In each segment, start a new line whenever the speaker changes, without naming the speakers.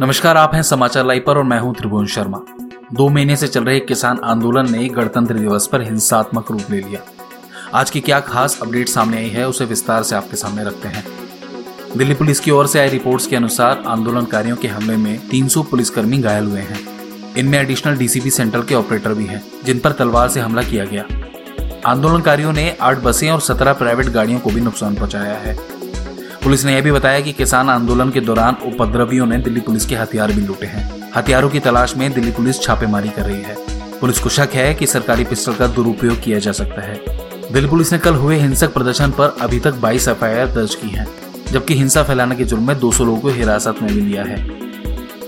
नमस्कार, आप हैं समाचार लाइव पर और मैं हूँ त्रिभुवन शर्मा। दो महीने से चल रहे किसान आंदोलन ने गणतंत्र दिवस पर हिंसात्मक रूप ले लिया। आज की क्या खास अपडेट सामने आई है, उसे विस्तार से आपके सामने रखते हैं। दिल्ली पुलिस की ओर से आई रिपोर्ट्स के अनुसार आंदोलनकारियों के हमले में 300 पुलिसकर्मी घायल हुए हैं। इनमें एडिशनल डीसीपी सेंट्रल के ऑपरेटर भी हैं, जिन पर तलवार से हमला किया गया। आंदोलनकारियों ने आठ बसें और सत्रह प्राइवेट गाड़ियों को भी नुकसान पहुँचाया है। पुलिस ने यह भी बताया कि किसान आंदोलन के दौरान उपद्रवियों ने दिल्ली पुलिस के हथियार भी लूटे हैं। हथियारों की तलाश में दिल्ली पुलिस छापेमारी कर रही है। पुलिस को शक है कि सरकारी पिस्टल का दुरुपयोग किया जा सकता है। दिल्ली पुलिस ने कल हुए हिंसक प्रदर्शन पर अभी तक 22 एफआईआर दर्ज की हैं, जबकि हिंसा फैलाने के जुर्म में 200 लोगों को हिरासत में भी लिया है।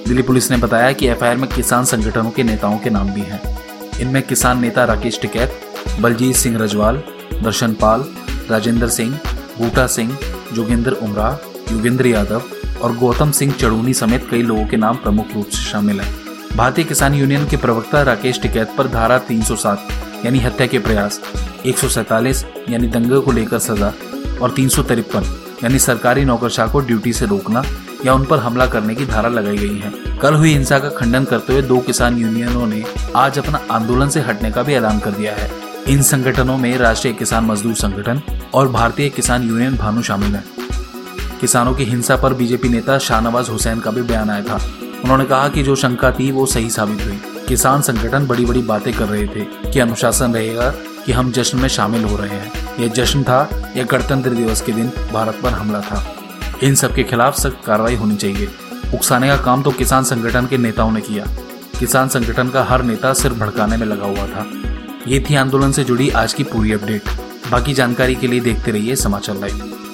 दिल्ली पुलिस ने बताया कि एफ़ में किसान संगठनों के नेताओं के नाम भी हैं। इनमें किसान नेता राकेश टिकैत बलजीत सिंह रजवाल दर्शन पाल राजेंद्र सिंह बूटा सिंह जोगेंद्र उमरा, योगेंद्र यादव और गौतम सिंह चढ़ूनी समेत कई लोगों के नाम प्रमुख रूप से शामिल हैं। भारतीय किसान यूनियन के प्रवक्ता राकेश टिकैत पर धारा 307 यानी हत्या के प्रयास, एक यानी दंगे को लेकर सजा, और तीन सौ तिरपन, यानी सरकारी नौकरशाह को ड्यूटी से रोकना या उन पर हमला करने की धारा लगाई गई है। कल हुई हिंसा का खंडन करते हुए दो किसान यूनियनों ने आज अपना आंदोलन से हटने का भी ऐलान कर दिया है। इन संगठनों में राष्ट्रीय किसान मजदूर संगठन और भारतीय किसान यूनियन भानु शामिल है। किसानों की हिंसा पर बीजेपी नेता शाहनवाज हुसैन का भी बयान आया था। उन्होंने कहा कि जो शंका थी वो सही साबित हुई। किसान संगठन बड़ी बड़ी बातें कर रहे थे कि अनुशासन रहेगा कि हम जश्न में शामिल हो रहे हैं। यह जश्न था, यह गणतंत्र दिवस के दिन भारत पर हमला था। इन सब के खिलाफ सख्त कार्रवाई होनी चाहिए। उकसाने का काम तो किसान संगठन के नेताओं ने किया। किसान संगठन का हर नेता सिर्फ़ भड़काने में लगा हुआ था। ये थी आंदोलन से जुड़ी आज की पूरी अपडेट। बाकी जानकारी के लिए देखते रहिए समाचार लाइव।